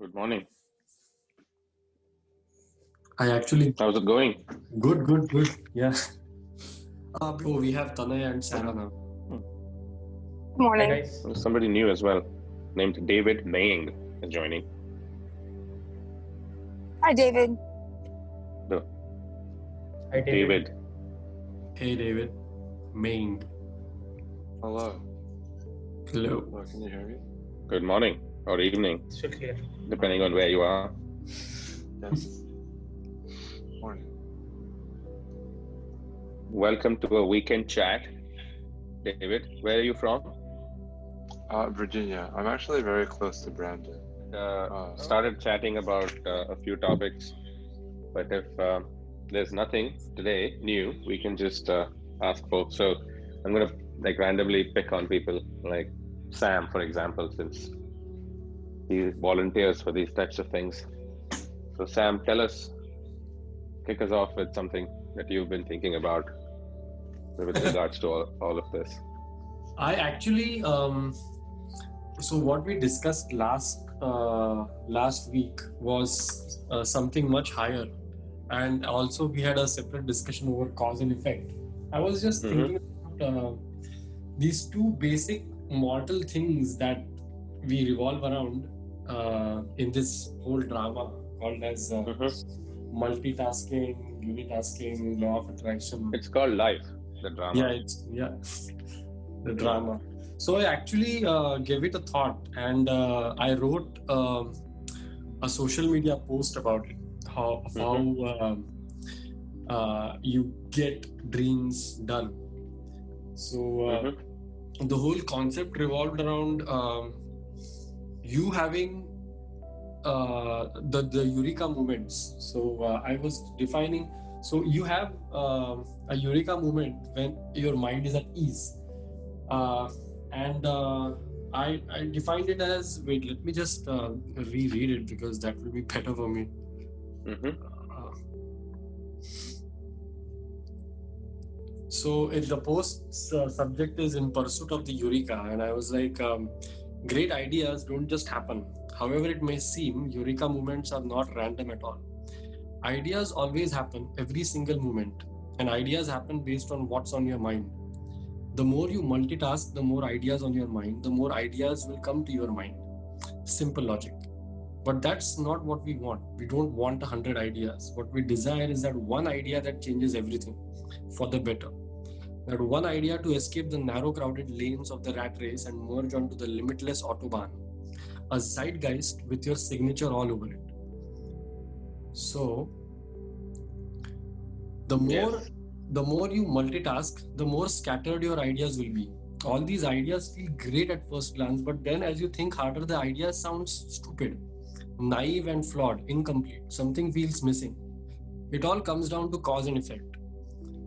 Good morning. I actually How's it going? good, good, good. Yeah. Uh, bro, we have Tanay and Sarah now. Good morning. Hi, guys. There's somebody new as well, named David Maying is joining. Hi, David. Hello. Hi, David. Hey, David. Main. Hello. Hello. Hello, can you hear me? Good morning or evening, So depending on where you are. Yes. Morning. Welcome to a weekend chat. David, where are you from? Uh, Virginia. I'm actually very close to Brandon. Uh, Uh, started chatting about uh, a few topics, but if uh, there's nothing today new, we can just uh, ask folks. So I'm gonna like randomly pick on people, like Sam, for example, since he volunteers for these types of things. So Sam, tell us, kick us off with something that you've been thinking about with regards to all, all of this. I actually, um, so what we discussed last uh, last week was uh, something much higher, and also we had a separate discussion over cause and effect. I was just Mhm. thinking about uh, these two basic mortal things that we revolve around uh, in this whole drama called as uh, Mhm. multitasking, unitasking, law of attraction. It's called life, the drama. Yeah, it's yeah, the drama. So I actually uh, gave it a thought, and uh, I wrote um a social media post about it. How of how um, uh, you get dreams done. So uh, Mhm. the whole concept revolved around um, you having uh, the the eureka moments. So uh, I was defining. So you have um, a eureka moment when your mind is at ease, uh, and uh, I I defined it as wait. Let me just uh, reread it because that will be better for me. Mhm. Uh, so if the post uh, subject is in pursuit of the eureka and i was like um, great ideas don't just happen. However it may seem eureka moments are not random at all. Ideas always happen every single moment and ideas happen based on what's on your mind. The more you multitask the more ideas on your mind the more ideas will come to your mind. Simple logic. But that's not what we want. We don't want a hundred ideas. What we desire is that one idea that changes everything for the better that one idea to escape the narrow crowded lanes of the rat race and merge onto the limitless autobahn. A zeitgeist with your signature all over it. So the more Yes. the more you multitask the more scattered your ideas will be. All these ideas feel great at first glance but then as you think harder the idea sounds stupid naive and flawed incomplete. Something feels missing. It all comes down to cause and effect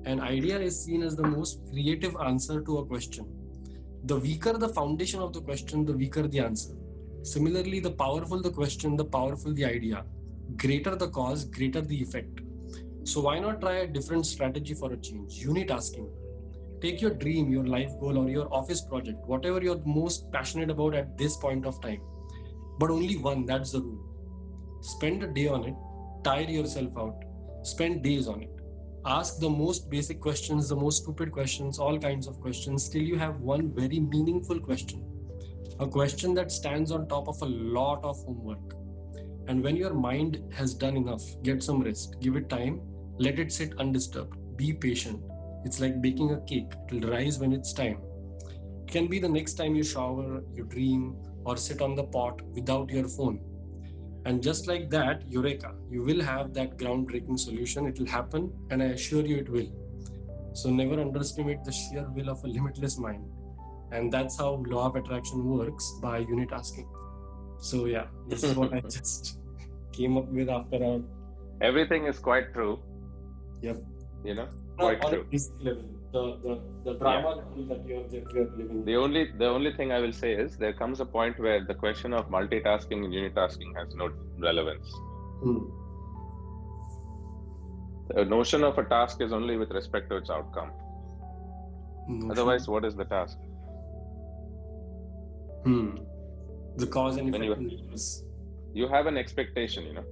an idea is seen as the most creative answer to a question. The weaker the foundation of the question the weaker the answer. Similarly the powerful the question the powerful the idea. Greater the cause greater the effect. So why not try a different strategy for a change? Unitasking take your dream your life goal or your office project whatever you're most passionate about at this point of time. But only one that's the rule. Spend a day on it tire yourself out. Spend days on it ask the most basic questions the most stupid questions all kinds of questions till you have one very meaningful question. A question that stands on top of a lot of homework. And when your mind has done enough get some rest give it time let it sit undisturbed. Be patient. It's like baking a cake. It'll rise when it's time. It can be the next time you shower you dream or sit on the pot without your phone and just like that, Eureka, you will have that groundbreaking solution. It will happen, and I assure you it will. So never underestimate the sheer will of a limitless mind. And that's how law of attraction works by unitasking. So yeah, this is what I just came up with after our Everything is quite true. Yep. You know, no, quite on a true. The the, the drama level that you're that you're living. The only the only thing I will say is there comes a point where the question of multitasking and unitasking has no relevance. Hmm. The notion of a task is only with respect to its outcome. Notion. Otherwise, what is the task? Hmm. The cause and effect you- you have an expectation, you know,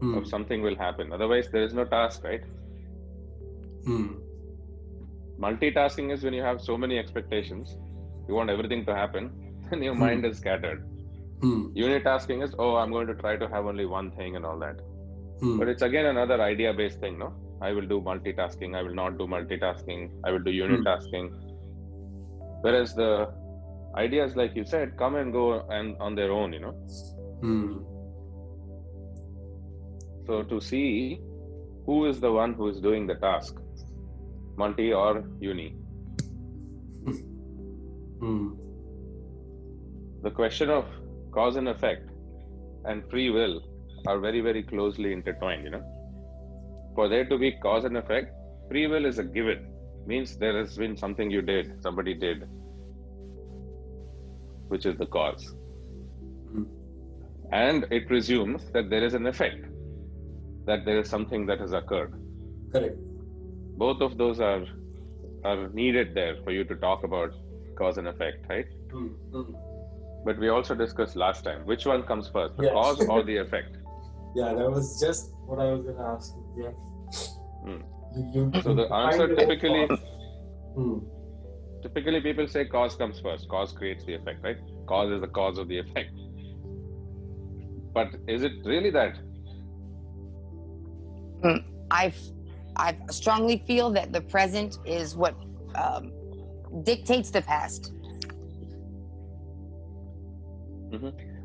Hmm. of something will happen. Otherwise, there is no task, right? Hmm. Multitasking is when you have so many expectations, you want everything to happen, and your Hmm. mind is scattered. Hmm. Unitasking is, oh, I'm going to try to have only one thing and all that. Hmm. But it's again another idea based thing, no? I will do multitasking, I will not do multitasking, I will do unitasking. Whereas the ideas, like you said, come and go and on their own, you know. Hmm. So to see who is the one who is doing the task, multi or uni. Hmm. The question of cause and effect and free will are very, very closely intertwined, you know. For there to be cause and effect, free will is a given. Means there has been something you did, somebody did, which is the cause. Hmm. And it presumes that there is an effect, that there is something that has occurred. Correct. Both of those are are needed there for you to talk about cause and effect, right? Hmm. Hmm. But we also discussed last time which one comes first, the Yes. cause or the effect. Yeah, that was just what I was gonna ask you. Yeah. Hmm. You, you, So the answer typically cause. Hmm. typically people say cause comes first. Cause creates the effect, right? Cause is the cause of the effect. But is it really that? I I strongly feel that the present is what um, dictates the past.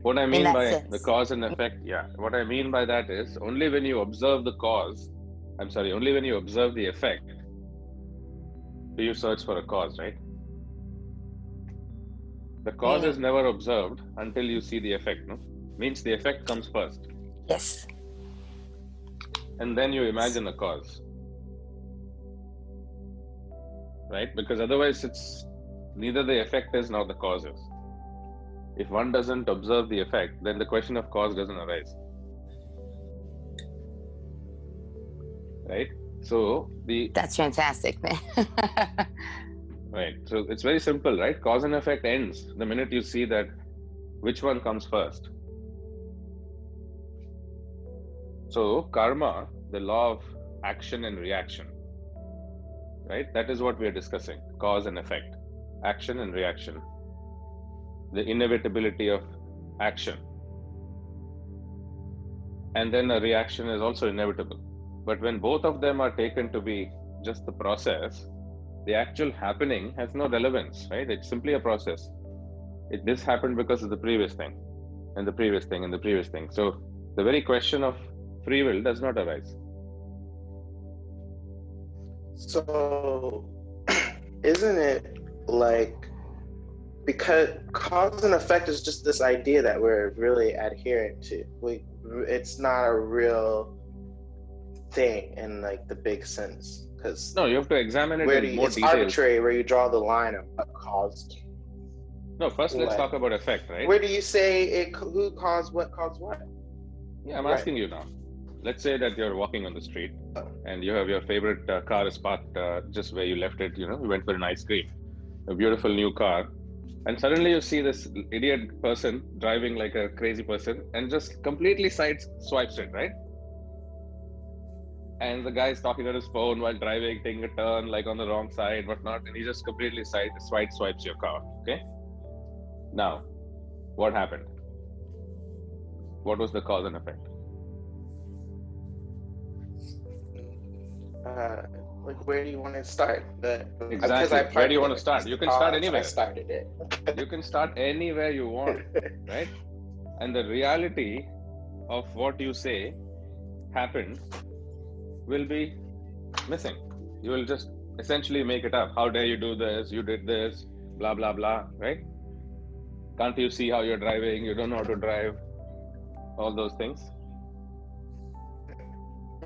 What I mean by sense. the cause and effect, yeah. What I mean by that is only when you observe the cause, I'm sorry, only when you observe the effect do you search for a cause, right? The cause Yeah. is never observed until you see the effect, no? Means the effect comes first. Yes. and then you imagine a cause right? Because otherwise it's neither the effect is nor the cause is. If one doesn't observe the effect then the question of cause doesn't arise. Right? So the That's fantastic, man. right. So it's very simple right? Cause and effect ends the minute you see that which one comes first. So karma the law of action and reaction right? That is what we are discussing cause and effect action and reaction. The inevitability of action. And then a reaction is also inevitable. But when both of them are taken to be just the process the actual happening has no relevance right? It's simply a process. It, this happened because of the previous thing and the previous thing and the previous thing. So the very question of free will does not arise So, isn't it like because cause and effect is just this idea that we're really adherent to? We, it's not a real thing in like the big sense because no you have to examine it where in you, more it's detail arbitrary where you draw the line of what caused. no first let's Like- talk about effect right Where do you say it? Who caused what? Caused what? yeah i'm Right. asking you now let's say that you're walking on the street and you have your favorite uh, car is parked uh, just where you left it you know you went for an ice cream a beautiful new car and suddenly you see this idiot person driving like a crazy person and just completely side swipes it right? And the guy is talking on his phone while driving taking a turn like on the wrong side whatnot and he just completely side swipe swipes your car okay? Now what happened? What was the cause and effect Uh, like where do you want to start? The, Exactly. I Where do you wanna start? You can start anywhere. I started it. you can start anywhere you want right and the reality of what you say happened will be missing you will just essentially make it up how dare you do this you did this blah blah blah right can't you see how you're driving you don't know how to drive all those things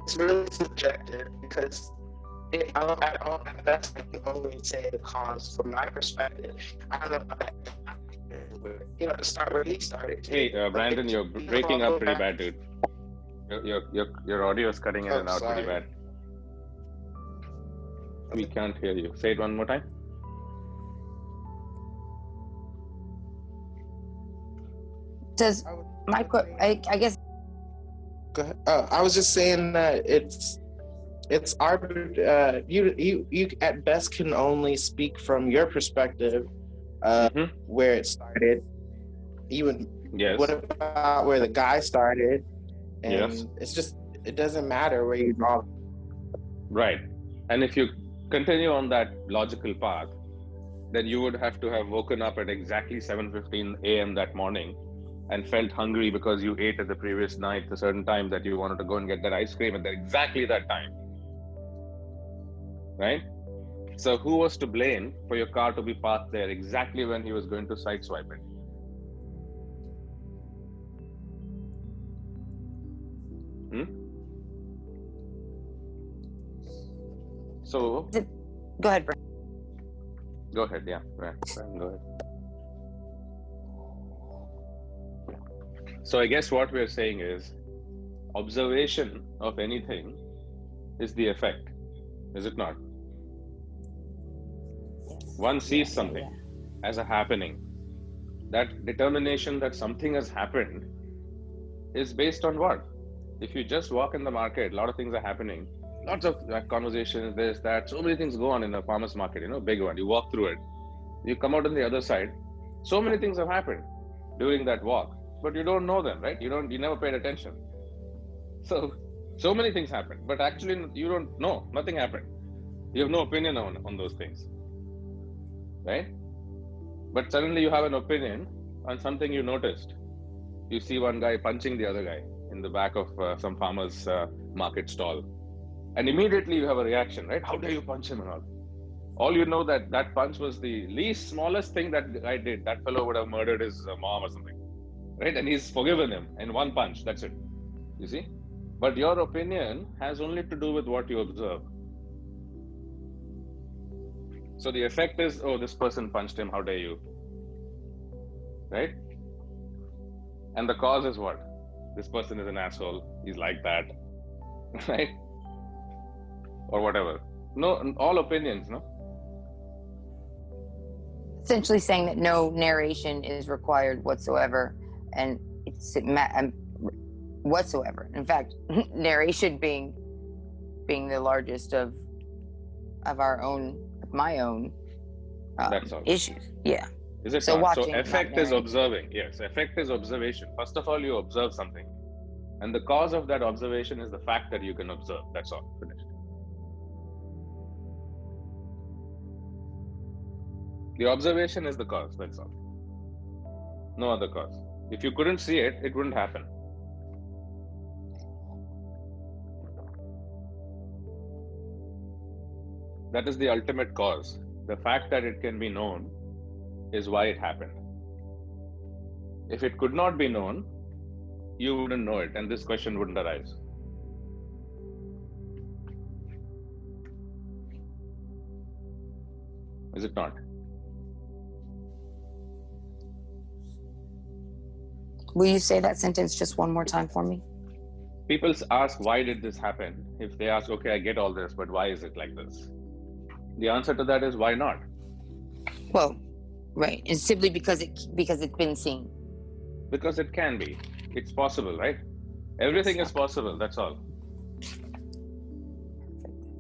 it's really subjective because it, I don't, I don't, at best, I can only say the cause from my perspective. I don't know about that. You know, to start where he started. too. hey uh, brandon you're breaking up pretty bad dude your, your, your, your audio is cutting in Oh, and out pretty bad we can't hear you say it one more time Does my I, I guess Go ahead. Uh, I was just saying that it's it's arbit- uh, you you you at best can only speak from your perspective, uh, Mhm. where it started. Even Yes. what about where the guy started? And Yes. it's just it doesn't matter where you draw. Right. And if you continue on that logical path, then you would have to have woken up at exactly 7:15 a.m. that morning and felt hungry because you ate at the previous night a certain time that you wanted to go and get that ice cream at that, exactly that time. Right? So who was to blame for your car to be parked there exactly when he was going to sideswipe it? Hmm? So go ahead, Brent. Go ahead, yeah. Right, right, go ahead. So I guess what we're saying is observation of anything is the effect, is it not? One sees something as a happening. That determination that something has happened is based on what? If you just walk in the market, a lot of things are happening. Lots of conversations, this, that, so many things go on in a farmer's market, you know, big one. You walk through it, you come out on the other side. So many things have happened during that walk, but you don't know them, right? You don't, you never paid attention. So, so many things happen, but actually you don't know. Nothing happened. You have no opinion on, on those things, right? But suddenly you have an opinion on something you noticed. You see one guy punching the other guy in the back of uh, some farmer's uh, market stall, and immediately you have a reaction, right? How dare you punch him and all? All you know that that punch was the least smallest thing that guy did. That fellow would have murdered his uh, mom or something, right? And he's forgiven him in one punch. That's it. You see? But your opinion has only to do with what you observe. So the effect is, oh, this person punched him. How dare you? Right? And the cause is what? This person is an asshole. He's like that. right? Or whatever. No, all opinions, no? essentially saying that no narration is required whatsoever, and it's ma- um, whatsoever. In fact, narration being being the largest of of our own, of my own um, issues. Yeah. Is it So not? watching, so effect is observing. Yes, effect is observation. First of all, you observe something. And the cause of that observation is the fact that you can observe. That's all. Finished. The observation is the cause. That's all. No other cause. If you couldn't see it, it wouldn't happen. That is the ultimate cause. The fact that it can be known is why it happened. If it could not be known, you wouldn't know it, and this question wouldn't arise. Is it not? Will you say that sentence just one more time for me? People ask, why did this happen? If they ask, okay, I get all this, but why is it like this? The answer to that is, why not? Well, right. It's simply because it because it's been seen. Because it can be. It's possible, right? Everything is possible, that's all.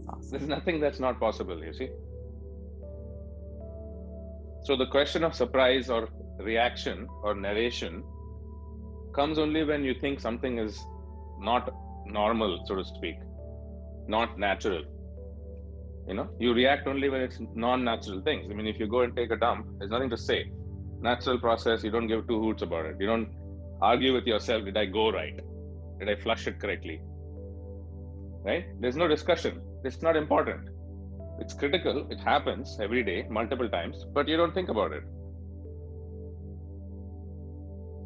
Awesome. There's nothing that's not possible, you see. So the question of surprise or reaction or narration comes only when you think something is not normal, so to speak, not natural. You know, you react only when it's non-natural things. I mean, if you go and take a dump, there's nothing to say. Natural process, you don't give two hoots about it. You don't argue with yourself, did I go right? Did I flush it correctly? Right? There's no discussion. It's not important. It's critical. It happens every day, multiple times, but you don't think about it.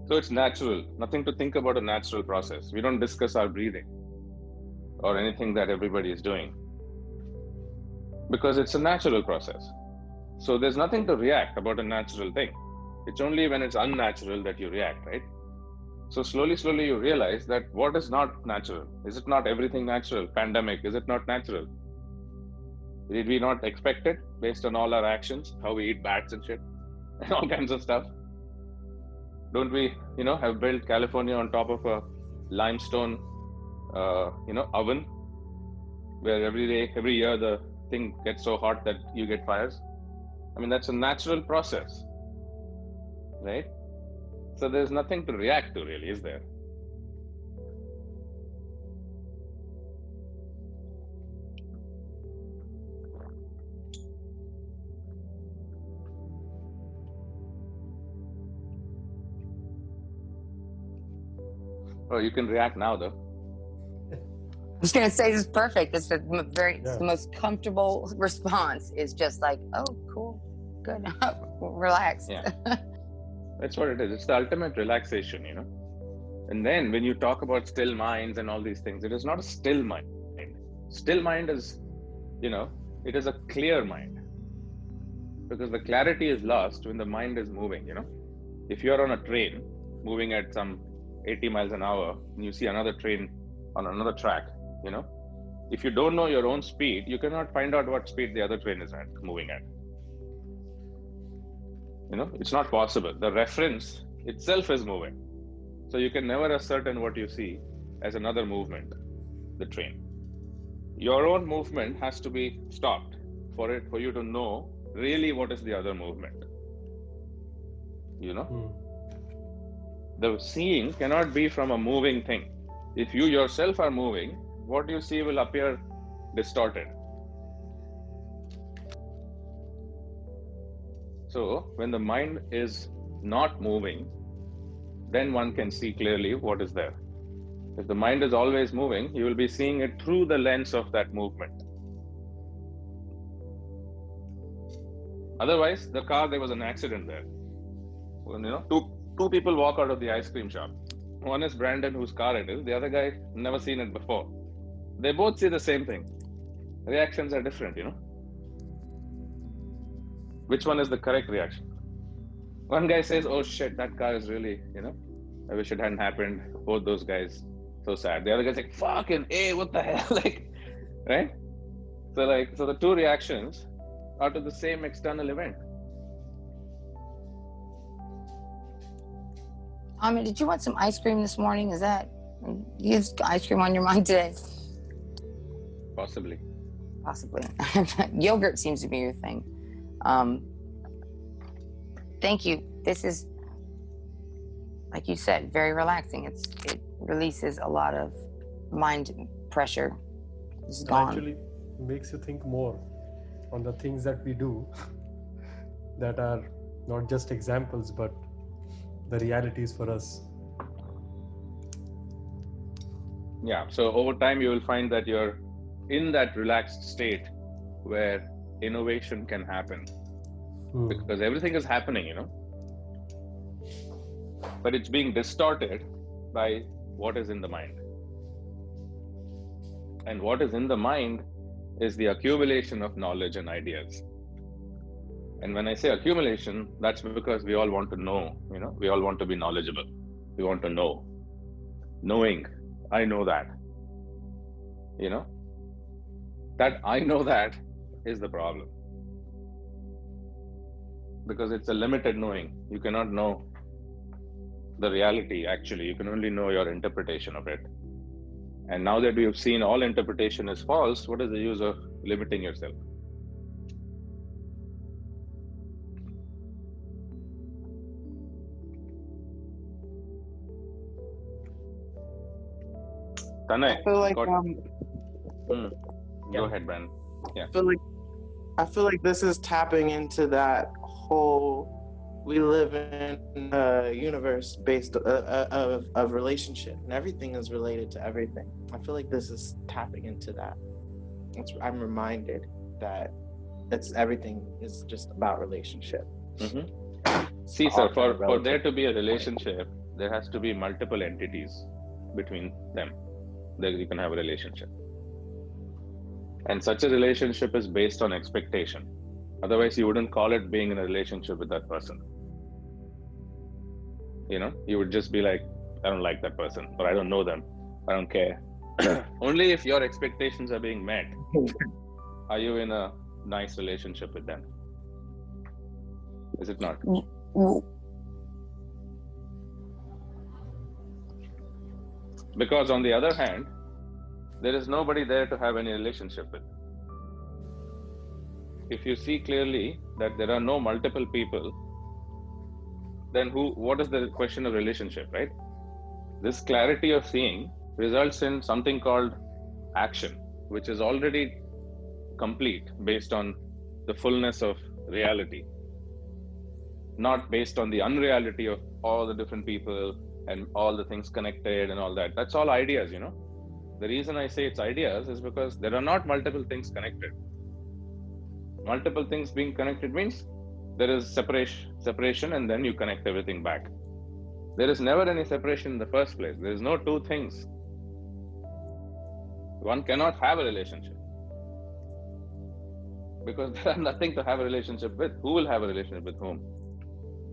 So it's natural. Nothing to think about a natural process. We don't discuss our breathing or anything that everybody is doing because it's a natural process. So there's nothing to react about a natural thing. It's only when it's unnatural that you react, right? So slowly, slowly you realize that what is not natural? Is it not everything natural? Pandemic, is it not natural? Did we not expect it based on all our actions? How we eat bats and shit? And all kinds of stuff. Don't we you know have built california on top of a limestone uh, you know oven where every day every year the thing gets so hot that you get fires? I mean that's a natural process right? So there's nothing to react to really is there Oh, you can react now though. I was gonna say this is perfect. It's the m- very it's Yeah. the most comfortable response. Is just like, oh, cool, good, relax. Yeah. That's what it is. It's the ultimate relaxation, you know. And then when you talk about still minds and all these things, it is not a still mind. Still mind is, you know, it is a clear mind. Because the clarity is lost when the mind is moving, you know. If you're on a train moving at some 80 miles an hour and you see another train on another track, you know, if you don't know your own speed, you cannot find out what speed the other train is at moving at. You know it's not possible. The reference itself is moving. So you can never ascertain what you see as another movement the train. Your own movement has to be stopped for it for you to know really what is the other movement. You know? Hmm. The seeing cannot be from a moving thing. If you yourself are moving what you see will appear distorted. So when the mind is not moving then one can see clearly what is there. If the mind is always moving you will be seeing it through the lens of that movement. Otherwise the car there was an accident there. You know two two people walk out of the ice cream shop. One is brandon whose car it is. The other guy never seen it before. They both see the same thing. Reactions are different you know. Which one is the correct reaction? One guy says oh shit that car is really you know i wish it hadn't happened. Both those guys so sad. The other guy's like fucking hey what the hell? Like right? So like so the two reactions are to the same external event Amit, did you want some ice cream this morning? Is that you have ice cream on your mind today? possibly Possibly. Yogurt seems to be your thing. Um, thank you. This is, like you said, very relaxing. It's it releases a lot of mind pressure. It's It gone. actually makes you think more on the things that we do that are not just examples but the realities for us. Yeah so over time you will find that you're in that relaxed state where innovation can happen. Hmm. because everything is happening you know. But it's being distorted by what is in the mind. And what is in the mind is the accumulation of knowledge and ideas and when i say accumulation that's because we all want to know you know we all want to be knowledgeable. We want to know. Knowing i know that you know? That i know that is the problem. Because it's a limited knowing. You cannot know the reality actually. You can only know your interpretation of it. And now that we have seen all interpretation is false what is the use of limiting yourself Tanay, I feel like got- um, hmm. Yeah. go ahead, Ben. I feel like I feel like this is tapping into that whole we live in a universe based uh, uh, of, of relationship and everything is related to everything. I feel like this is tapping into that. It's, I'm reminded that it's everything is just about relationship. mm-hmm. See, sir, for, for there to be a relationship, there has to be multiple entities between them. Then you can have a relationship. And such a relationship is based on expectation. Otherwise, you wouldn't call it being in a relationship with that person. You know, you would just be like, I don't like that person, or I don't know them, I don't care. Only if your expectations are being met are you in a nice relationship with them. Is it not? Mm-hmm. Because on the other hand, there is nobody there to have any relationship with. If you see clearly that there are no multiple people, then who what is the question of relationship, right? This clarity of seeing results in something called action, which is already complete based on the fullness of reality, not based on the unreality of all the different people and all the things connected and all that. That's all ideas, you know. The reason I say it's ideas is because there are not multiple things connected. Multiple things being connected means there is separation, separation, and then you connect everything back. There is never any separation in the first place. There is no two things. One cannot have a relationship because there are nothing to have a relationship with. Who will have a relationship with whom?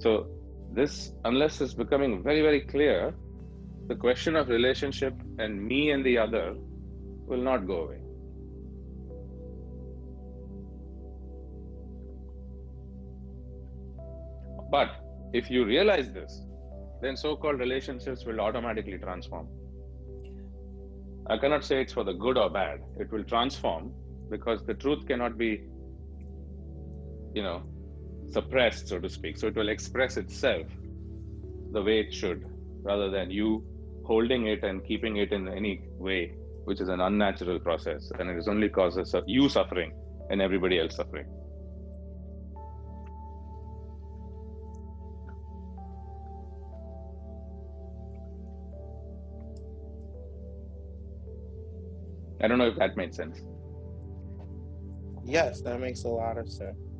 So, this, unless it's becoming very, very clear, the question of relationship and me and the other will not go away. But if you realize this, then so called relationships will automatically transform. I cannot say it's for the good or bad. It will transform because the truth cannot be, you know, suppressed, so to speak. So it will express itself the way it should rather than you holding it and keeping it in any way, which is an unnatural process. And it is only causes you suffering and everybody else suffering. I don't know if that made sense. Yes, that makes a lot of sense.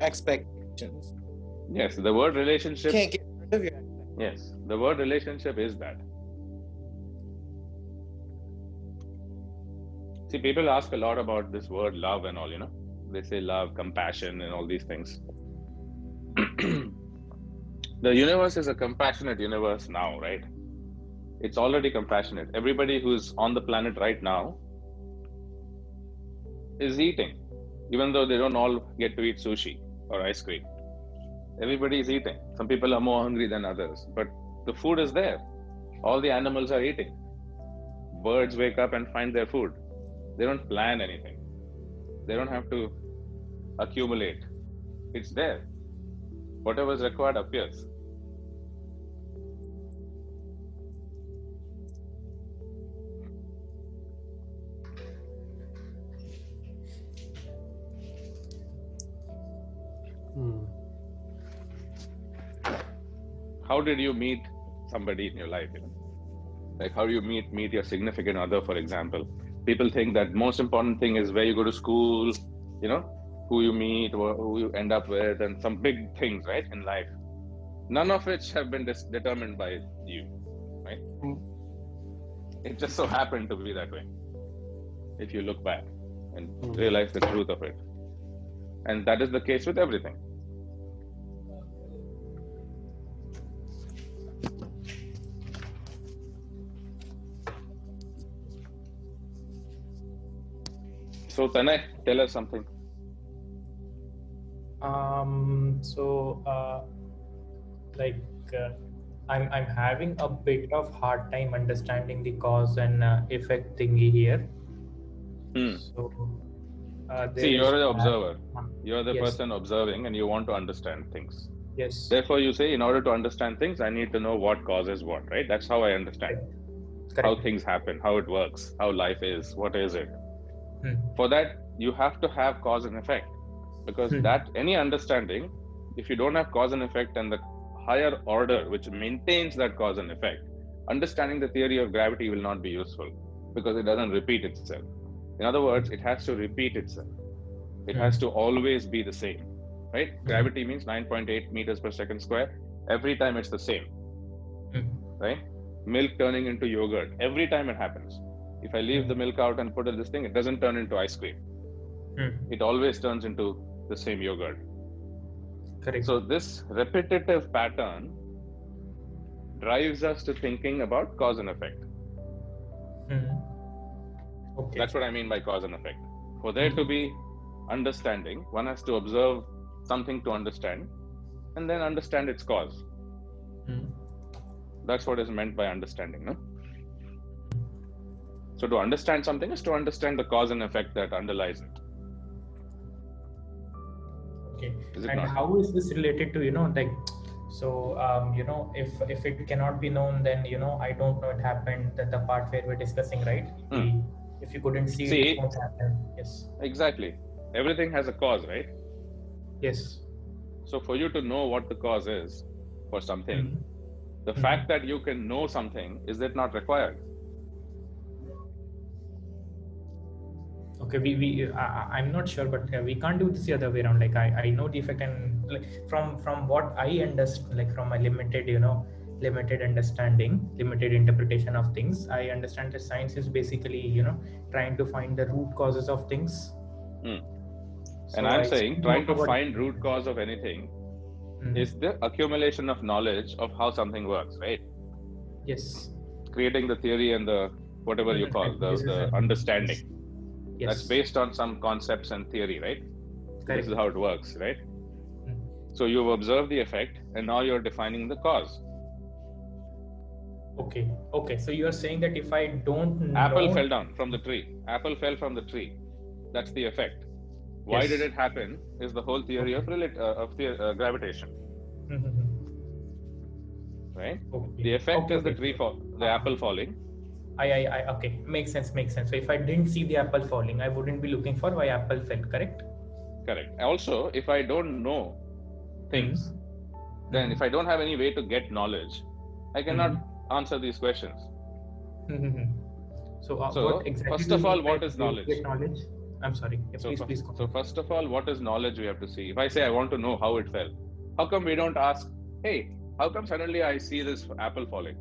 Expectations. Yes, the word relationship. Can't get rid of your. Yes, the word relationship is that. See, people ask a lot about this word love and all, you know. They say love, compassion, and all these things. the universe is a compassionate universe now, right? It's already compassionate. Everybody who's on the planet right now is eating, even though they don't all get to eat sushi or ice cream. Everybody is eating. Some people are more hungry than others, but the food is there. All the animals are eating. Birds wake up and find their food. They don't plan anything, they don't have to accumulate. It's there. Whatever is required appears. How did you meet somebody in your life you know? Like how do you meet meet your significant other for example? People think that most important thing is where you go to school you know who you meet or who you end up with and some big things right in life. None of which have been dis- determined by you right? Mm. it just so happened to be that way if you look back and Mm. realize the truth of it. And that is the case with everything so tanay tell us something Um, so, uh, like, uh, I'm I'm having a bit of hard time understanding the cause and uh, effect thingy here. Hmm. So, uh, see you're the observer you're the Yes. person observing and you want to understand things Yes. therefore you say in order to understand things i need to know what causes what right that's how i understand how things happen how it works how life is what is it Hmm. for that you have to have cause and effect. Because Hmm. that any understanding if you don't have cause and effect and the higher order which maintains that cause and effect understanding the theory of gravity will not be useful because it doesn't repeat itself. In other words it has to repeat itself. It Hmm. has to always be the same right? Gravity means 9.8 meters per second square. Every time it's the same Hmm. right? Milk turning into yogurt. Every time it happens if i leave the milk out and put in this thing it doesn't turn into ice cream Hmm. it always turns into the same yogurt Correct. so this repetitive pattern drives us to thinking about cause and effect Hmm. Okay. that's what i mean by cause and effect for there to be understanding one has to observe something to understand and then understand its cause. Hmm. That's what is meant by understanding, no? So to understand something is to understand the cause and effect that underlies it. Okay. Is it And not? how is this related to you know like so um, you know if if it cannot be known then you know I don't know it happened that the part where we're discussing right Hmm. If you couldn't see, See- it, it won't happen yes Exactly. Everything has a cause, right? yes So for you to know what the cause is for something, Mhm. the Mhm. fact that you can know something is that not required? Okay we, we I, i'm not sure but we can't do this the other way around like i i know the effect and like from from what i understand like from my limited you know limited understanding limited interpretation of things i understand that science is basically you know trying to find the root causes of things Hmm. So and I'm I saying trying to find root cause of anything Mhm. is the accumulation of knowledge of how something works, right? yes Creating the theory and the whatever you call the, the understanding. Yes That's based on some concepts and theory, right? This is how it works, right? Hmm. So you've observed the effect and now you're defining the cause. okay okay so you're saying that if i don't Apple know fell down from the tree. Apple fell from the tree. That's the effect. Why Yes. did it happen? Is the whole theory of relat- uh, of the, uh, gravitation, Mhm. right? okay. The effect Okay, is the tree fall, the apple falling. I, I, I, okay, makes sense, makes sense. So if I didn't see the apple falling, I wouldn't be looking for why apple fell, correct? Correct. Also, if I don't know things, then if I don't have any way to get knowledge, I cannot answer these questions. Mhm. so, uh, So, what exactly first of all, what is knowledge? Knowledge. I'm sorry. Yeah, So, please, fir- please. so first of all, what is knowledge we have to see? If I say I want to know how it fell, how come we don't ask, hey, how come suddenly I see this apple falling?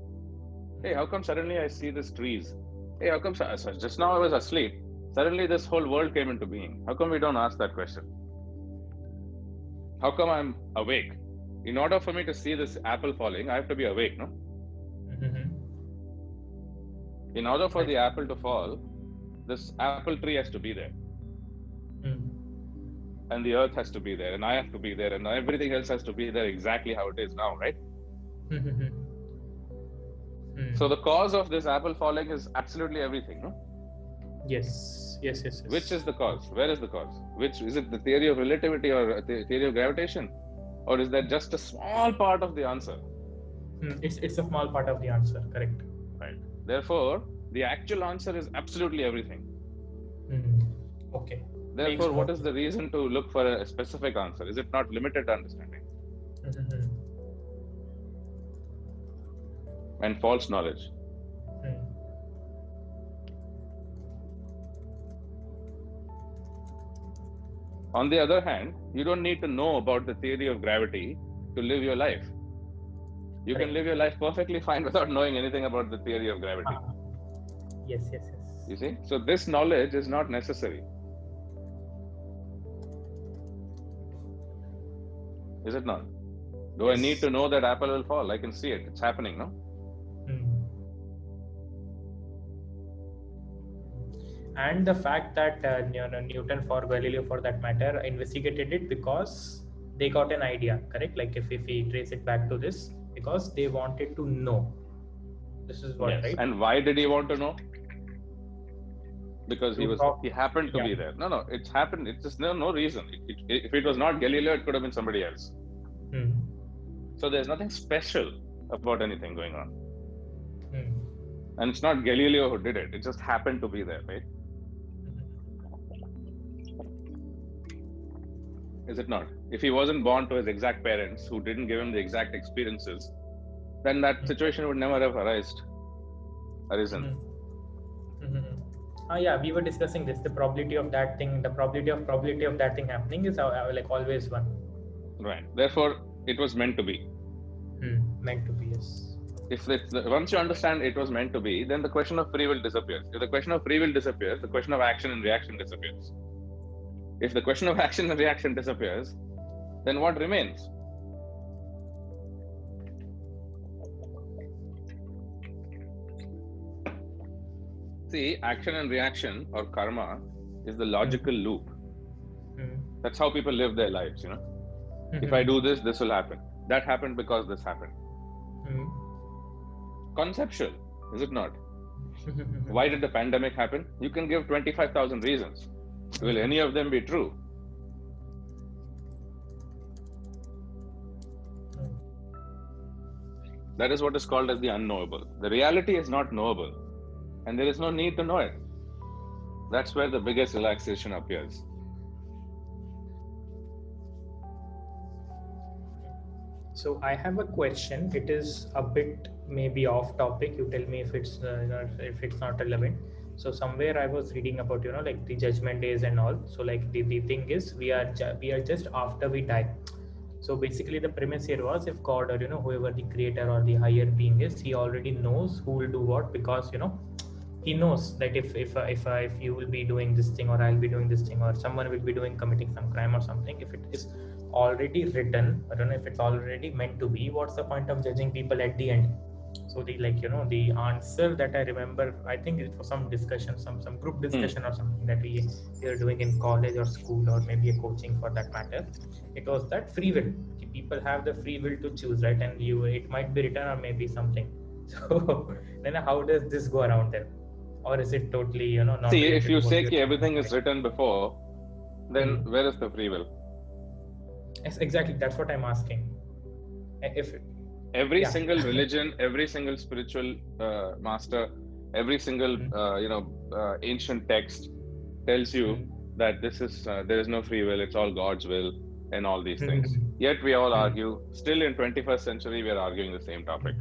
Hey, how come suddenly I see these trees? Hey, how come su- just now I was asleep? Suddenly this whole world came into being. How come we don't ask that question? How come I'm awake? In order for me to see this apple falling, I have to be awake, no? Mhm. In order for the apple to fall, this apple tree has to be there. Mm. and the earth has to be there and i have to be there and everything else has to be there exactly how it is now right Mhm. Mm. so the cause of this apple falling is absolutely everything no yes, yes, yes, yes. which is the cause where is the cause which is it the theory of relativity or the theory of gravitation or is that just a small part of the answer Mm, It's it's a small part of the answer, correct? right therefore the actual answer is absolutely everything Mm. Okay. therefore Makes what the reason to look for a specific answer is it not limited understanding Mhm. And false knowledge Mm. On the other hand, you don't need to know about the theory of gravity to live your life. You can live your life perfectly fine without knowing anything about the theory of gravity. Ah. Yes, yes, yes. You see? So, this knowledge is not necessary. Is it not? Do I need to know that apple will fall? I can see it. It's happening, no? And the fact that uh, you know, Newton, for Galileo, for that matter, investigated it because they got an idea, correct? Like if, if we trace it back to this, because they wanted to know. This is what, Yes. right? And why did he want to know? Because he was he happened to be there. No, no, it's happened. It's just no no reason. It, it, if it was not Galileo, it could have been somebody else. Hmm. So there's nothing special about anything going on. Hmm. And it's not Galileo who did it. It just happened to be there, right? Is it not? If he wasn't born to his exact parents who didn't give him the exact experiences, then that situation would never have arisen. Arisen. Mhm. Mhm. Ah, yeah, we were discussing this. The probability of that thing, the probability of probability of that thing happening is uh, uh, like always one. Right. Therefore, it was meant to be. Hmm. Meant to be, yes. If it's, once you understand it was meant to be, then the question of free will disappears. If the question of free will disappears, the question of action and reaction disappears. If the question of action and reaction disappears, then what remains? See, action and reaction or karma is the logical loop. Hmm. That's how people live their lives, you know. If I do this, this will happen. That happened because this happened. Mhm. Conceptual, is it not? Why did the pandemic happen? You can give 25,000 reasons. Will any of them be true? That is what is called as the unknowable. The reality is not knowable, and there is no need to know it. That's where the biggest relaxation appears. So I have a question. It is a bit maybe off topic. You tell me if it's uh, if it's not relevant. So somewhere I was reading about you know like the judgment days and all. So like the, the thing is we are ju- we are just after we die. So basically the premise here was if God or you know whoever the creator or the higher being is, he already knows who will do what because you know he knows that if if uh, if uh, if you will be doing this thing or I'll be doing this thing or someone will be doing committing some crime or something if it is already written I don't know if it's already meant to be what's the point of judging people at the end so the like you know the answer that I remember I think it was some discussion some some group discussion or something that we we are doing in college or school or maybe a coaching for that matter. It was that free will. People have the free will to choose right? And you it might be written or maybe something. So then how does this go around there or is it totally you know not See, if you say ki everything is written before, then Hmm. where is the free will? Yes, exactly that's what i'm asking. If Every Yeah. single religion, every single spiritual uh, master, every single Mhm. uh, you know uh, ancient text tells you Mhm. that this is uh, there is no free will; it's all God's will, and all these things. Mhm. Yet we all Mhm. argue. Still in 21st century, we are arguing the same topic,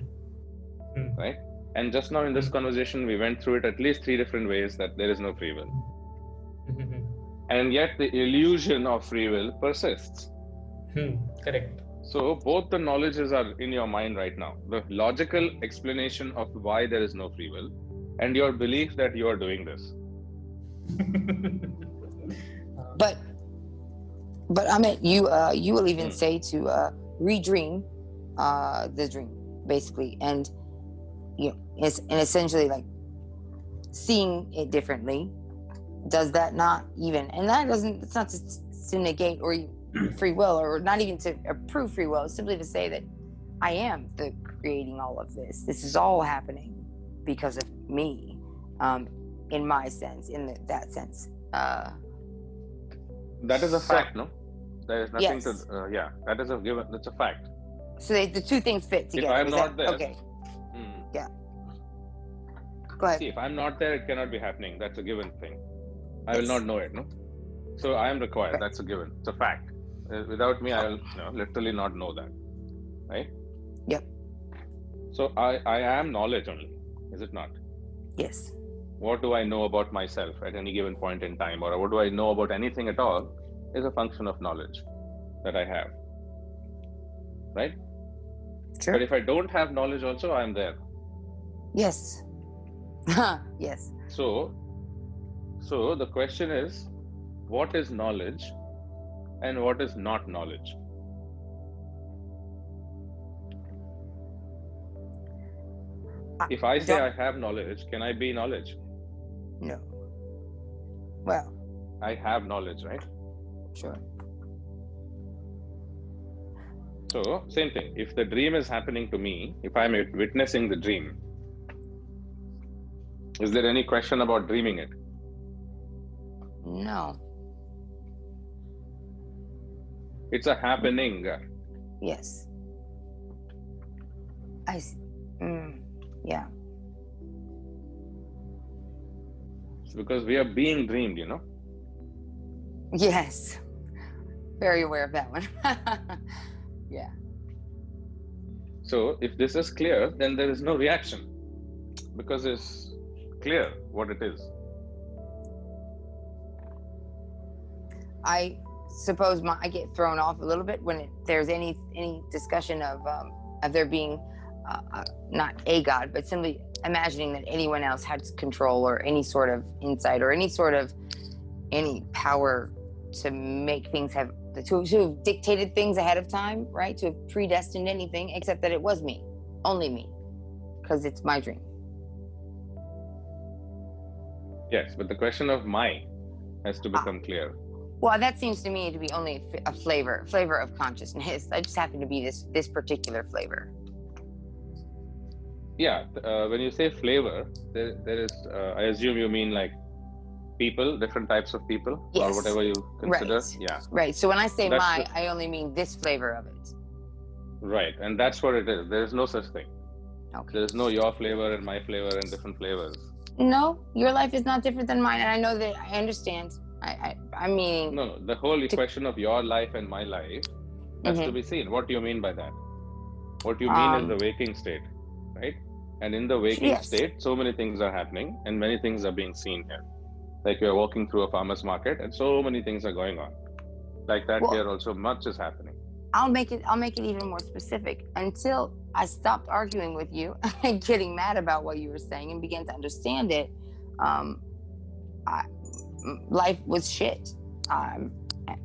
Hmm. right? And just now in this conversation, we went through it at least three different ways that there is no free will, and yet the illusion of free will persists. Hmm, correct So both the knowledges are in your mind right now. The logical explanation of why there is no free will, and your belief that you are doing this. But but I mean you uh you will even Hmm. say to uh redream uh the dream basically and you know it's and essentially like seeing it differently does that not even and that doesn't it's not to, to negate or free will or not even to approve free will simply to say that I am the creating all of this this is all happening because of me um in my sense in the, that sense uh That is a fact, no? There is nothing Yes. to. Uh, yeah, that is a given. That's a fact. So they, the two things fit together. If I'm is not that- there- Okay, Hmm. go ahead. See, if I'm not there, it cannot be happening. That's a given thing. I will not know it, no? So I am required. Correct. That's a given. It's a fact. Uh, Without me, I will you know, literally not know that. Right? Yep. So I, I am knowledge only, is it not? Yes. what do I know about myself at any given point in time, or what do I know about anything at all, is a function of knowledge that I have. Right? Sure. But if I don't have knowledge, also, I'm there. yes. yes. So, so the question is, what is knowledge, and what is not knowledge? Uh, if I say I have knowledge, can I be knowledge? No. Well, I have knowledge, right? sure. So, same thing. If the dream is happening to me, if I'm witnessing the dream, is there any question about dreaming it? No. It's a happening. Yes. I. s- Mm, yeah. It's because we are being dreamed, you know. Yes. Very aware of that one. yeah. So, if this is clear, then there is no reaction because it's clear what it is. I suppose my, I get thrown off a little bit when it, there's any any discussion of um, of there being uh, uh, not a god, but simply imagining that anyone else has control or any sort of insight or any sort of any power to make things have to, to have dictated things ahead of time, right? To have predestined anything, except that it was me, only me, because it's my dream. Yes, but the question of my has to Ah. become clear. Well, that seems to me to be only a flavor, flavor of consciousness. I just happen to be this this particular flavor. Yeah, uh, when you say flavor, there, there is. Uh, I assume you mean like people, different types of people, or whatever you consider. Right. Yeah, Right. So when I say That's my, the- I only mean this flavor of it. right. And that's what it is. There is no such thing. Okay. There is no your flavor and my flavor and different flavors. No, your life is not different than mine, and I know that. I understand. I, I I'm meaning. No, no. The whole question of your life and my life has to Mhm. be seen. What do you mean by that? What do you mean is Um, the waking state, right? And in the waking Yes. state, so many things are happening and many things are being seen here. Like you're walking through a farmer's market and so many things are going on. Like that Well- here also much is happening. I'll make it. I'll make it even more specific. Until I stopped arguing with you and getting mad about what you were saying and began to understand it, um, I, life was shit. Um,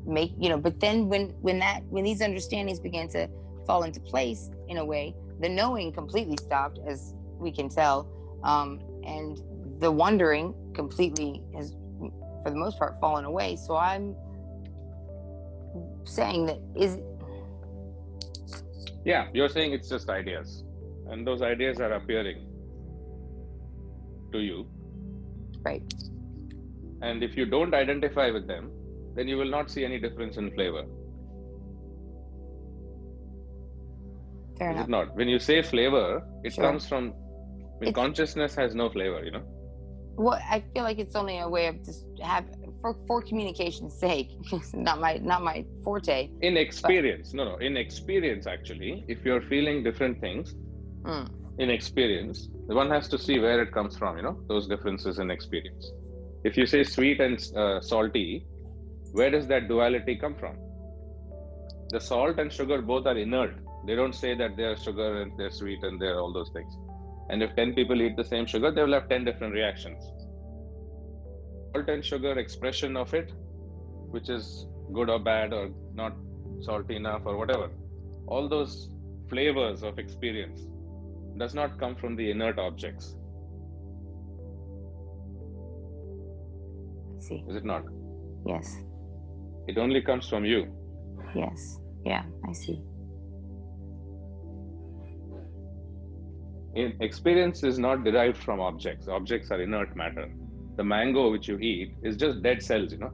make you know. But then when when that when these understandings began to fall into place in a way, the knowing completely stopped, as we can tell, um, and the wondering completely has, for the most part, fallen away. So I'm saying that is Yeah, you're saying it's just ideas. And those ideas are appearing to you. right. And if you don't identify with them, then you will not see any difference in flavor. Fair Is enough. it not? When you say flavor, it Sure. comes from when It's- consciousness has no flavor, you know? Well, I feel like it's only a way of just have for for communication's sake. not my not my forte. In experience, no, no, in experience, actually, if you're feeling different things Mm. in experience, one has to see where it comes from, you know, those differences in experience. If you say sweet and uh, salty, where does that duality come from? The salt and sugar both are inert. They don't say that they're sugar and they're sweet and they're all those things. And if 10 people eat the same sugar, they will have 10 different reactions. Salt and sugar expression of it, which is good or bad or not salty enough or whatever, all those flavors of experience does not come from the inert objects, see. is it not? Yes. It only comes from you. Yes. Yeah. I see. In experience is not derived from objects. Objects are inert matter. The mango which you eat is just dead cells, you know.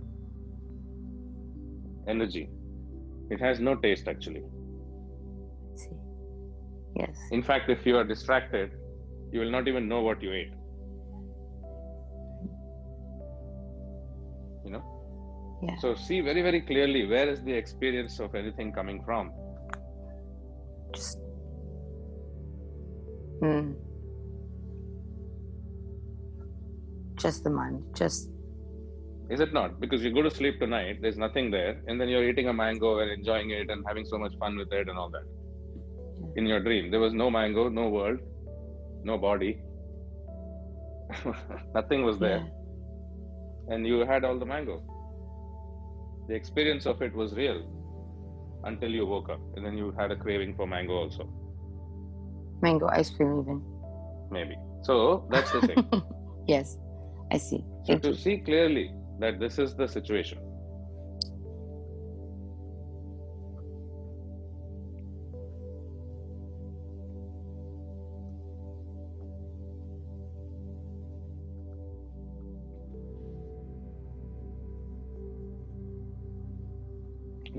Energy. It has no taste actually. Yes. In fact, if you are distracted, you will not even know what you ate. Yeah. So see very, very clearly where is the experience of anything coming from. Just. Hmm. Just the mind. Just. Is it not? Because you go to sleep tonight, there's nothing there, and then you're eating a mango and enjoying it and having so much fun with it and all that. In your dream, there was no mango, no world, no body. nothing was there, Yeah. and you had all the mango. The experience of it was real until you woke up, and then you had a craving for mango also, Mango ice cream, even. maybe. So that's the thing. yes. I see. So to you. see clearly that this is the situation.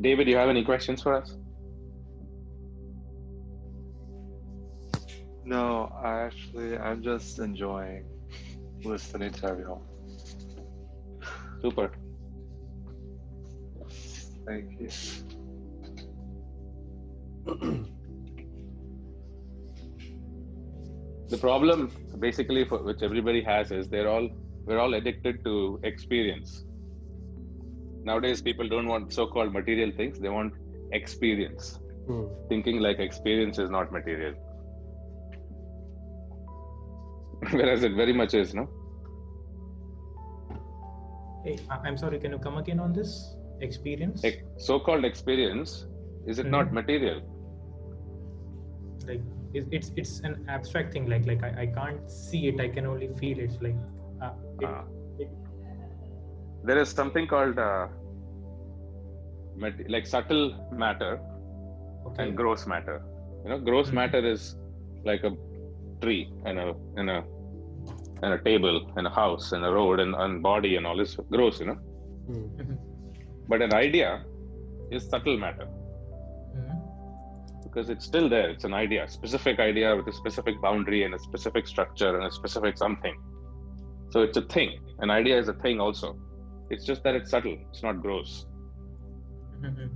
David, do you have any questions for us? No, I actually, I'm just enjoying listening to everyone. Super. Thank you. the problem basically for which everybody has is they're all we're all addicted to experience nowadays people don't want so-called material things they want experience Hmm. thinking like experience is not material whereas it very much is no Hey, I'm sorry. Can you come again on this experience? Ex- so-called experience is it not Mhm. material Like it, it's it's an abstract thing. Like like I, I can't see it. I can only feel it. Like uh, it, Ah. It, there is something called uh, like subtle matter Okay. and gross matter. You know, gross Mhm. matter is like a tree and a and a and a table and a house and a road and, and body and all this gross, you know. Hmm. Mhm. But an idea is subtle matter Mhm. because it's still there. It's an idea, specific idea with a specific boundary and a specific structure and a specific something. So it's a thing. An idea is a thing also. It's just that it's subtle. It's not gross, Mhm.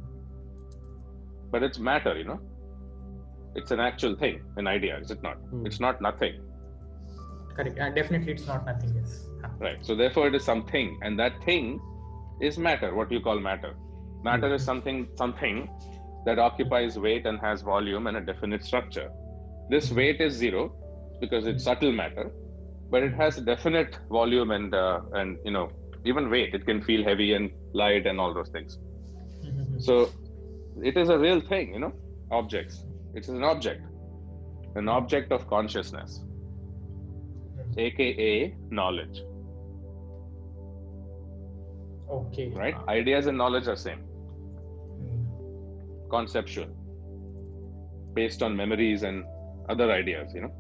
but it's matter. You know, it's an actual thing, an idea. Is it not? Hmm. It's not nothing. Correct. Uh, definitely, it's not nothing. Yes. Right. So therefore, it is something, and that thing is matter. What you call matter. Matter is something something that occupies weight and has volume and a definite structure. This weight is zero because it's subtle matter, but it has definite volume and uh, and you know even weight. It can feel heavy and light and all those things. Mhm. So it is a real thing. You know, objects. It is an object, an object of consciousness, aka knowledge. Okay. right ideas and knowledge are same Mm. conceptual based on memories and other ideas you know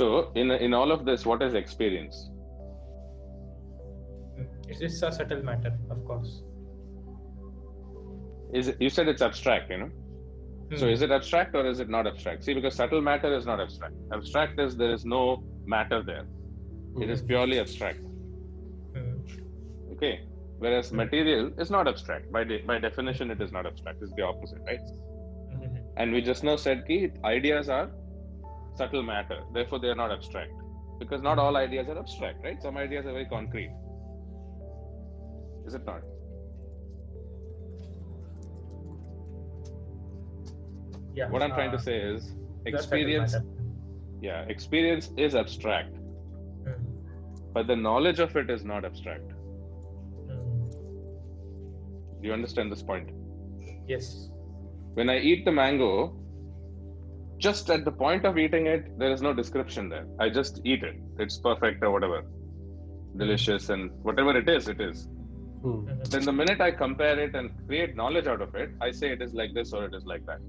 so in in all of this what is experience. It is a subtle matter, of course. is it, you said it's abstract you know? So Mm. is it abstract or is it not abstract? See because subtle matter is not abstract. Abstract is there is no matter there. It is purely abstract. Mm. okay. Whereas material is not abstract. By de- by definition it is not abstract. It's the opposite right? Mhm. and we just now said ki ideas are subtle matter therefore they are not abstract because not all ideas are abstract right some ideas are very concrete is it not Yeah. what i'm trying to uh, say is experience yeah experience is abstract Mm. but the knowledge of it is not abstract Mm. do you understand this point Yes. when i eat the mango just at the point of eating it there is no description there i just eat it it's perfect or whatever delicious and whatever it is it is Hmm. Then the minute i compare it and create knowledge out of it i say it is like this or it is like that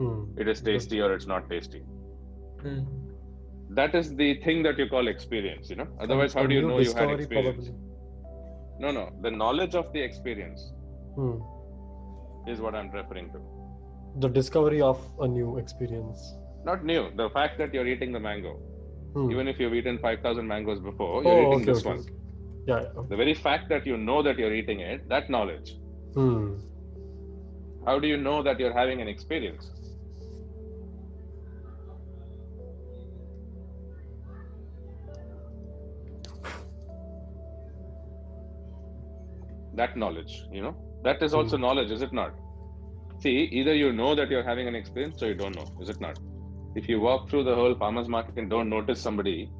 Hmm. it is tasty or it's not tasty Mm. that is the thing that you call experience you know otherwise how do you know you had experience probably. no no the knowledge of the experience Hmm. is what i'm referring to The discovery of a new experience. not new the fact that you're eating the mango Hmm. even if you've eaten 5000 mangoes before Oh, you're eating okay, this okay, one okay. Yeah. yeah. the very fact that you know that you're eating it that knowledge Hmm. how do you know that you're having an experience that knowledge you know that is also Hmm. knowledge is it not see either you know that you're having an experience or you don't know is it not? If you walk through the whole farmers market and don't notice somebody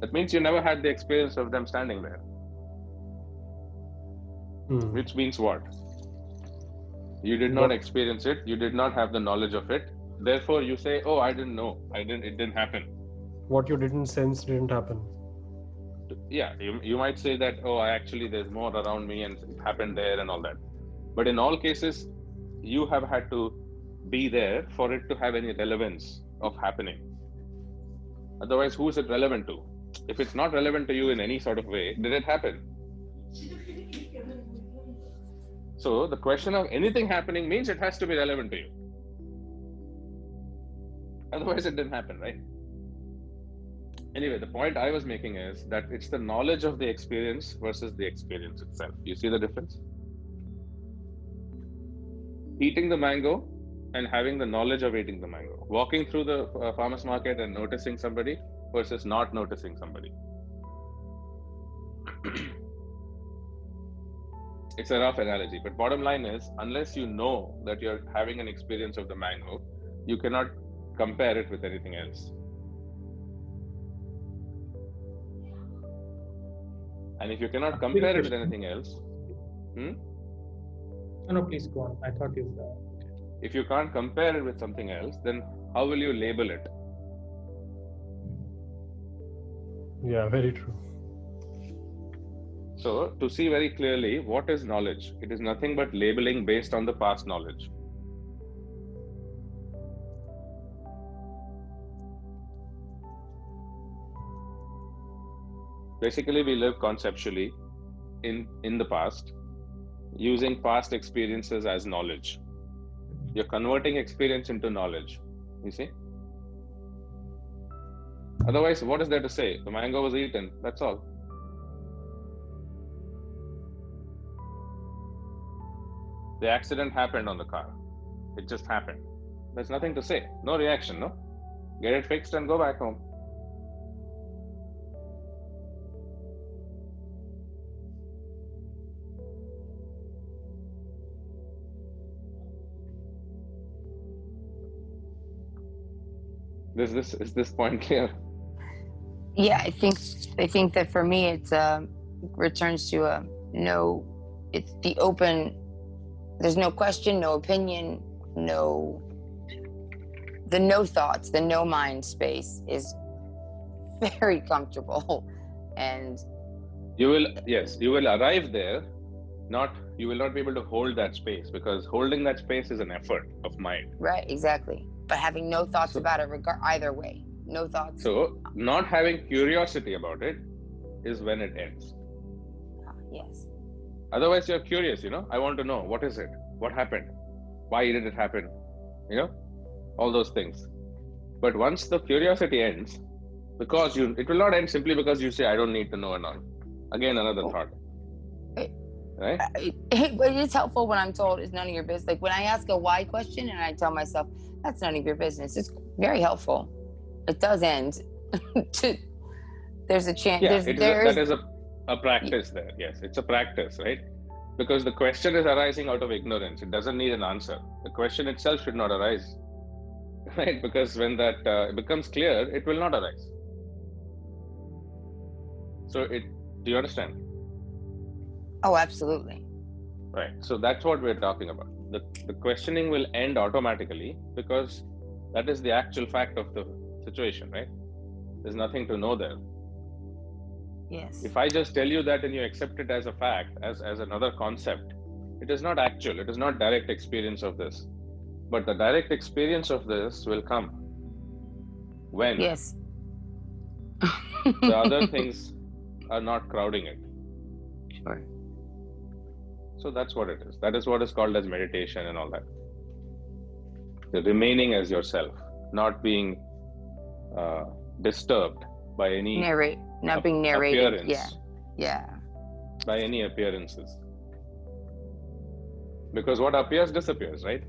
that means you never had the experience of them standing there. Hmm. which means what? You did not experience it you did not have the knowledge of it therefore you say oh i didn't know. I didn't it didn't happen. What you didn't sense didn't happen. yeah you, you might say that oh I actually there's more around me and it happened there and all that. But in all cases you have had to be there for it to have any relevance of happening. Otherwise who is it relevant to? If it's not relevant to you in any sort of way did it happen? So the question of anything happening means it has to be relevant to you. Otherwise it didn't happen right? Anyway the point i was making is that it's the knowledge of the experience versus the experience itself. You see the difference eating the mango and having the knowledge of eating the mango. Walking through the uh, farmers market and noticing somebody versus not noticing somebody. It's a rough analogy but bottom line is unless you know that you're having an experience of the mango you cannot compare it with anything else. And if you cannot compare it with anything else, hmm? No, no, please go on. I thought you. Uh, if you can't compare it with something else, then how will you label it? Yeah, very true. So, to see very clearly what is knowledge, it is nothing but labeling based on the past knowledge. Basically, we live conceptually in, in the past, using past experiences as knowledge. You're converting experience into knowledge. You see? Otherwise, what is there to say? The mango was eaten. That's all. The accident happened on the car. It just happened. There's nothing to say. No reaction, no? Get it fixed and go back home. Is this is this point clear? Yeah, I think I think that for me it's um returns to a no. It's the open. There's no question, no opinion, no. The no thoughts, the no mind space is very comfortable, and You will yes, you will arrive there. Not you will not be able to hold that space because holding that space is an effort of mind. right, exactly. But having no thoughts So- about it, regard either way, no thoughts. So not having curiosity about it is when it ends. Ah, yes, Otherwise, you're curious, you know. I want to know what is it, what happened, why did it happen, you know, all those things. But once the curiosity ends, because you, it will not end simply because you say I don't need to know and all. Again, another Oh. thought. Right? it, it, but it's helpful when I'm told it's none of your business. Like when I ask a why question and I tell myself that's none of your business. It's very helpful. It does end. to, there's a chance. Yeah, there's, it is a, there's that is a, a practice there. Yes, it's a practice, right? Because the question is arising out of ignorance. It doesn't need an answer. The question itself should not arise, right? Because when that uh, becomes clear, it will not arise. So it. Do you understand? Oh, absolutely. Right. So that's what we're talking about. The, the questioning will end automatically because that is the actual fact of the situation, right? There's nothing to know there. Yes. If I just tell you that and you accept it as a fact, as, as another concept, it is not actual, it is not direct experience of this. But the direct experience of this will come when yes. the other things are not crowding it. Sure. So that's what it is. That is what is called as meditation and all that. The remaining as yourself, not being uh, disturbed by any Narrate. Not ap- being narrated. appearance, Yeah. Yeah. by any appearances. Because what appears disappears, right?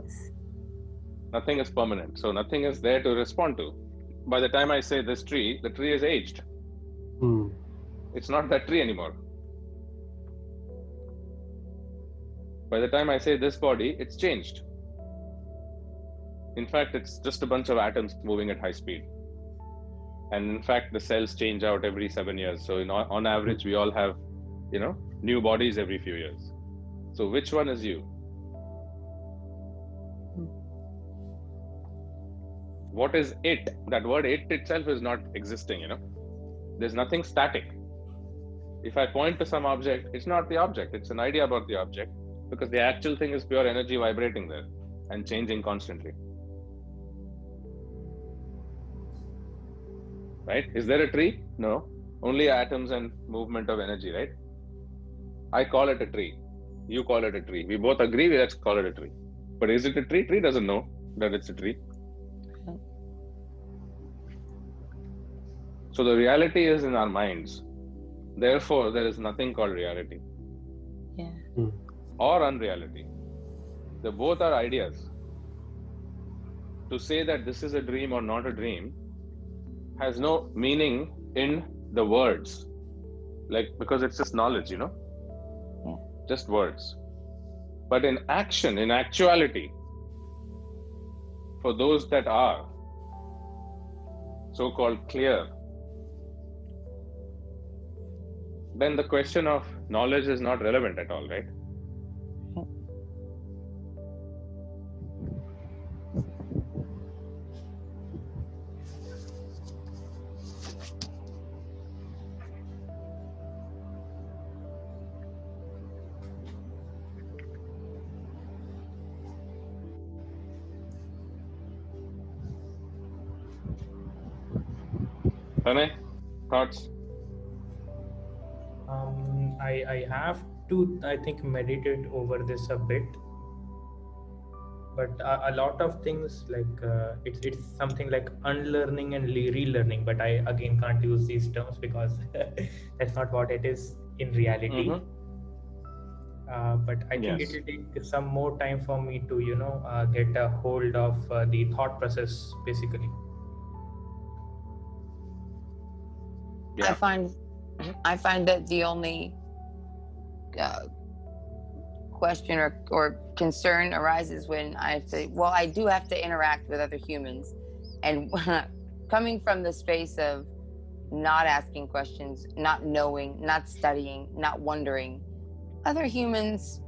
Yes. Nothing is permanent, so nothing is there to respond to. By the time I say this tree, the tree is aged. Hmm. It's not that tree anymore. By the time I say this body, it's changed. In fact, it's just a bunch of atoms moving at high speed. And in fact, the cells change out every seven years. So, in, on average, we all have, you know, new bodies every few years. So, which one is you? What is it? That word it itself is not existing, you know. There's nothing static. If I point to some object, it's not the object, it's an idea about the object because the actual thing is pure energy vibrating there and changing constantly. Right? Is there a tree? No. Only atoms and movement of energy, right? I call it a tree. You call it a tree. We both agree, let's call it a tree. But is it a tree? Tree doesn't know that it's a tree. So the reality is in our minds. Therefore, there is nothing called reality Yeah. Hmm. Or unreality. They both are ideas. To say that this is a dream or not a dream has no meaning in the words. Like, because it's just knowledge, you know? Yeah. Just words. But in action, in actuality, for those that are so called clear, then the question of knowledge is not relevant at all, right? Tanay, thoughts? Um, I I have to I think meditate over this a bit. But a, a lot of things like uh, it's it's something like unlearning and relearning. But I again can't use these terms because that's not what it is in reality. Mhm. Uh, but I think Yes. it will take some more time for me to you know uh, get a hold of uh, the thought process basically. I find I find that the only uh, question or, or concern arises when I say. Well, I do have to interact with other humans, and coming from the space of not asking questions, not knowing, not studying, not wondering, other humans,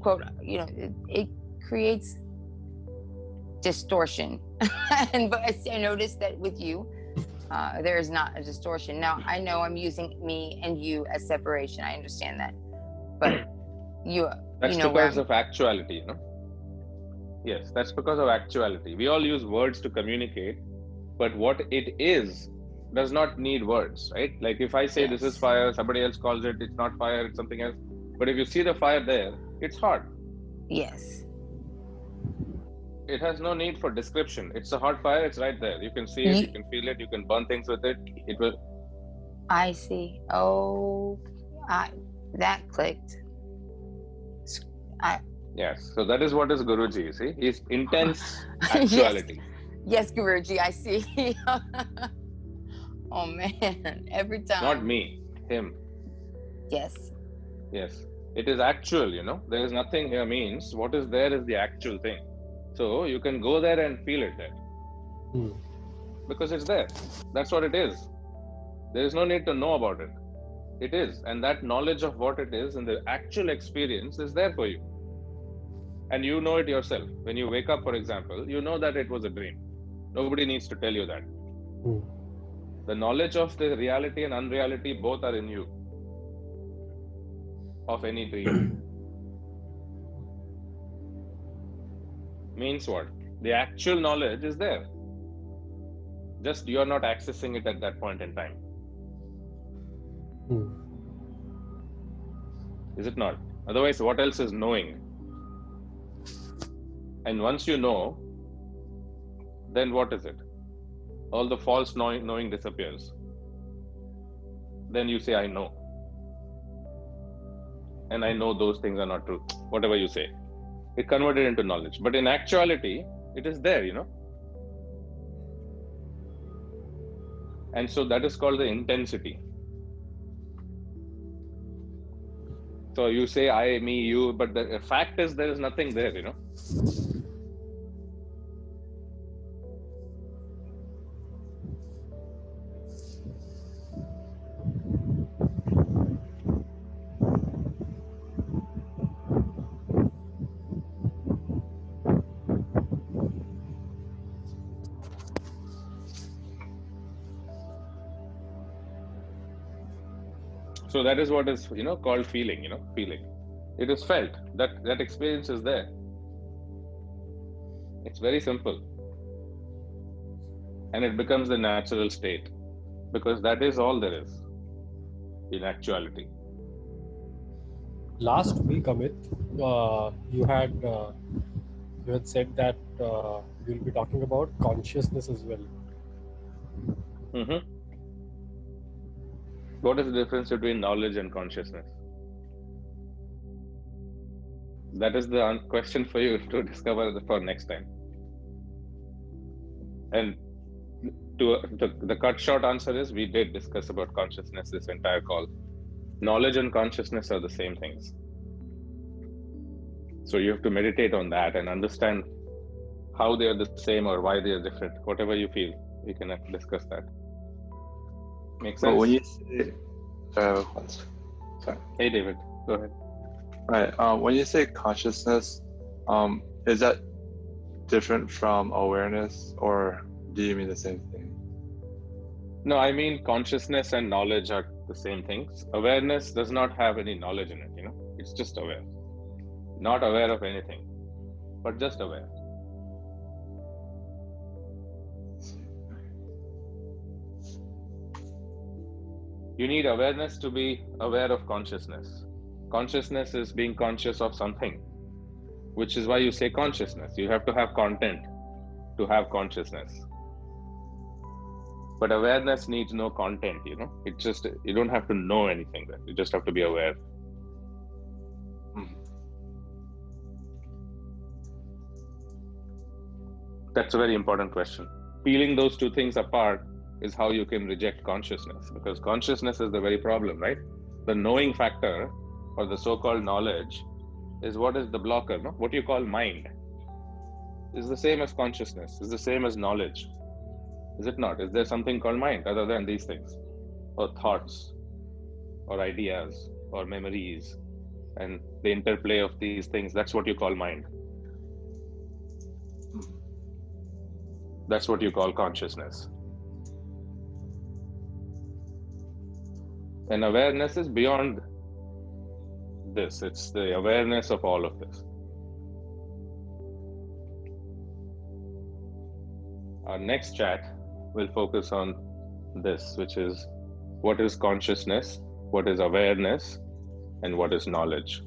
quote, you know, it, it creates distortion. and but I, I noticed that with you, uh, there is not a distortion. Now, I know I'm using me and you as separation. I understand that, but you, That's you know, because of actuality, you know? Yes, that's because of actuality. We all use words to communicate, but what it is does not need words, right? Like if I say this is fire, somebody else calls it, it's not fire, it's something else. But if you see the fire there, it's hot. yes, It has no need for description. It's a hot fire, it's right there. You can see it, you can feel it, you can burn things with it. It will I see. Oh, I that clicked. I yes. So that is what is Guruji, you see? He's intense Yes. actuality. yes, Guruji, I see. oh man, every time. Not me, him. Yes, Yes, it is actual, you know. There is nothing here means what is there is the actual thing. So you can go there and feel it there Hmm. because it's there. That's what it is. There is no need to know about it. It is. And that knowledge of what it is and the actual experience is there for you. And you know it yourself. When you wake up, for example, you know that it was a dream. Nobody needs to tell you that. Hmm. The knowledge of the reality and unreality both are in you of any dream. Means what? The actual knowledge is there. Just you're not accessing it at that point in time. Hmm. Is it not? Otherwise, what else is knowing? And once you know, then what is it? All the false knowing, knowing disappears. Then you say, I know. And I know those things are not true. Whatever you say. It converted into knowledge. But in actuality, it is there, you know. And so that is called the intensity. So you say I, me, you, but the fact is there is nothing there, you know. So that is what is, you know, called feeling, you know, feeling. It is felt. That that experience is there. It's very simple. And it becomes the natural state. Because that is all there is in actuality. Last week, Amit, uh, you had uh, you had said that uh, you'll be talking about consciousness as well. hmm What is the difference between knowledge and consciousness? That is the question for you to discover for next time. And to the, the cut short answer is we did discuss about consciousness this entire call. Knowledge and consciousness are the same things. So you have to meditate on that and understand how they are the same or why they are different. Whatever you feel, we can discuss that. Makes sense. But when you say, have. Sorry. Hey, David, go ahead. Right. Um, when you say consciousness, um, is that different from awareness, or do you mean the same thing? No, I mean consciousness and knowledge are the same things. Awareness does not have any knowledge in it, you know, it's just aware. Not aware of anything, but just aware. You need awareness to be aware of consciousness. Consciousness is being conscious of something, which is why you say consciousness. You have to have content to have consciousness. But awareness needs no content you know? It just you don't have to know anything then. You just have to be aware. Hmm. That's a very important question. Peeling those two things apart is how you can reject consciousness because consciousness is the very problem right the knowing factor or the so-called knowledge is what is the blocker no what you call mind is the same as consciousness is the same as knowledge is it not? Is there something called mind other than these things? Or thoughts, or ideas, or memories, and the interplay of these things? That's what you call mind. That's what you call consciousness. And awareness is beyond this, it's the awareness of all of this. Our next chat will focus on this, which is what is consciousness, what is awareness, and what is knowledge.